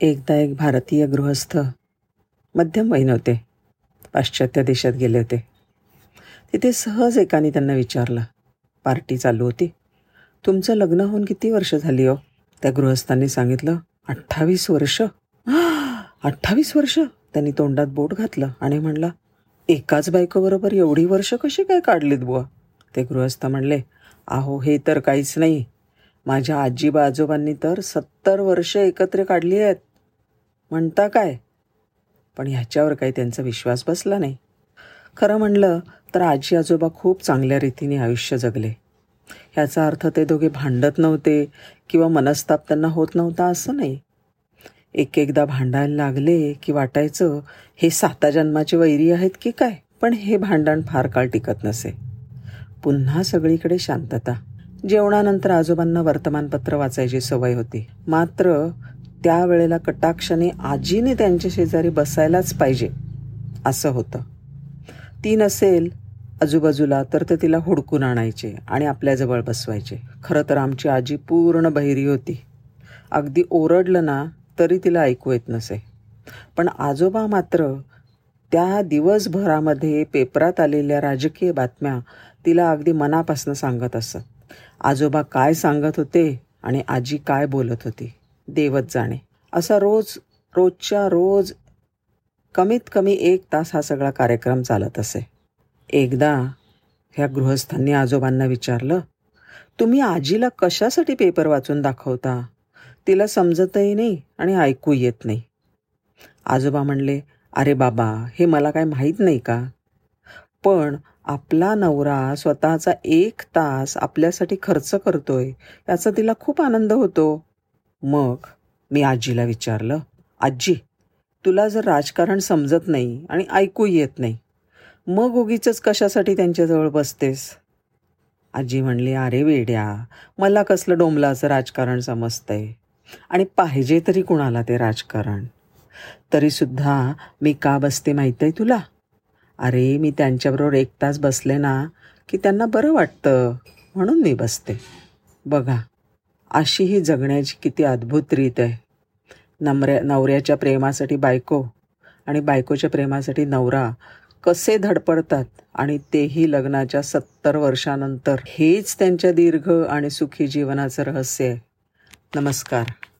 एकदा एक भारतीय गृहस्थ मध्यम वयीन होते. पाश्चात्य देशात गेले होते. तिथे सहज एकाने त्यांना विचारलं पार्टी चालू होती. तुमचं लग्न होऊन किती वर्ष झाली हो? त्या गृहस्थांनी सांगितलं अठ्ठावीस वर्ष. अठ्ठावीस वर्ष? त्यांनी तोंडात बोट घातलं आणि म्हणला एकाच बायकोबरोबर एवढी वर्ष कशी काय काढलीत बुवा? ते गृहस्थ म्हणले अहो हे तर काहीच नाही. माझ्या आजीबा आजोबांनी तर सत्तर वर्ष एकत्र काढली आहेत. म्हणता काय? पण ह्याच्यावर काही त्यांचा विश्वास बसला नाही. खरं म्हणलं तर आजी आजोबा खूप चांगल्या रीतीने आयुष्य जगले. ह्याचा अर्थ ते दोघे भांडत नव्हते किंवा मनस्ताप त्यांना होत नव्हता असं नाही. एक एकदा भांडायला लागले की वाटायचं हे साता जन्माचे वैरी आहेत की काय? पण हे भांडण फार काळ टिकत नसे. पुन्हा सगळीकडे शांतता. जेवणानंतर आजोबांना वर्तमानपत्र वाचायची सवय होती. मात्र त्यावेळेला कटाक्षाने आजीने त्यांच्या शेजारी बसायलाच पाहिजे असं होतं. ती नसेल आजूबाजूला तर ते तिला हुडकून आणायचे आणि आपल्याजवळ बसवायचे. खरं तर आमची आजी पूर्ण बहिरी होती. अगदी ओरडलं ना तरी तिला ऐकू येत नसे. पण आजोबा मात्र त्या दिवसभरामध्ये पेपरात आलेल्या राजकीय बातम्या तिला अगदी मनापासून सांगत असत. आजोबा काय सांगत होते आणि आजी काय बोलत होती? देवत जाणे. असा रोज रोजच्या रोज कमीत कमी एक तास हा सगळा कार्यक्रम चालत असे. एकदा ह्या गृहस्थांनी आजोबांना विचारलं तुम्ही आजीला कशासाठी पेपर वाचून दाखवता? तिला समजतही नाही आणि ऐकू येत नाही. आजोबा म्हणले अरे बाबा हे मला काय माहीत नाही का? पण आपला नवरा स्वतःचा एक तास आपल्यासाठी खर्च करतोय याचा तिला खूप आनंद होतो. मग मी आजीला विचारलं आजी तुला जर राजकारण समजत नाही आणि ऐकू येत नाही मग उगीच कशासाठी त्यांच्याजवळ बसतेस? आजी म्हणली अरे वेड्या मला कसलं डोंबलाचं राजकारण समजतंय? आणि पाहिजे तरी कुणाला ते राजकारण? तरीसुद्धा मी का बसते माहीत आहे तुला? अरे मी त्यांच्याबरोबर एक तास बसले ना की त्यांना बरं वाटतं म्हणून मी बसते. बघा अशी ही जगण्याची किती अद्भुत रीत आहे. नमऱ्या नवऱ्याच्या प्रेमासाठी बायको आणि बायकोच्या प्रेमासाठी नवरा कसे धडपडतात आणि तेही लग्नाच्या सत्तर वर्षानंतर. हेच त्यांच्या दीर्घ आणि सुखी जीवनाचं रहस्य आहे. नमस्कार.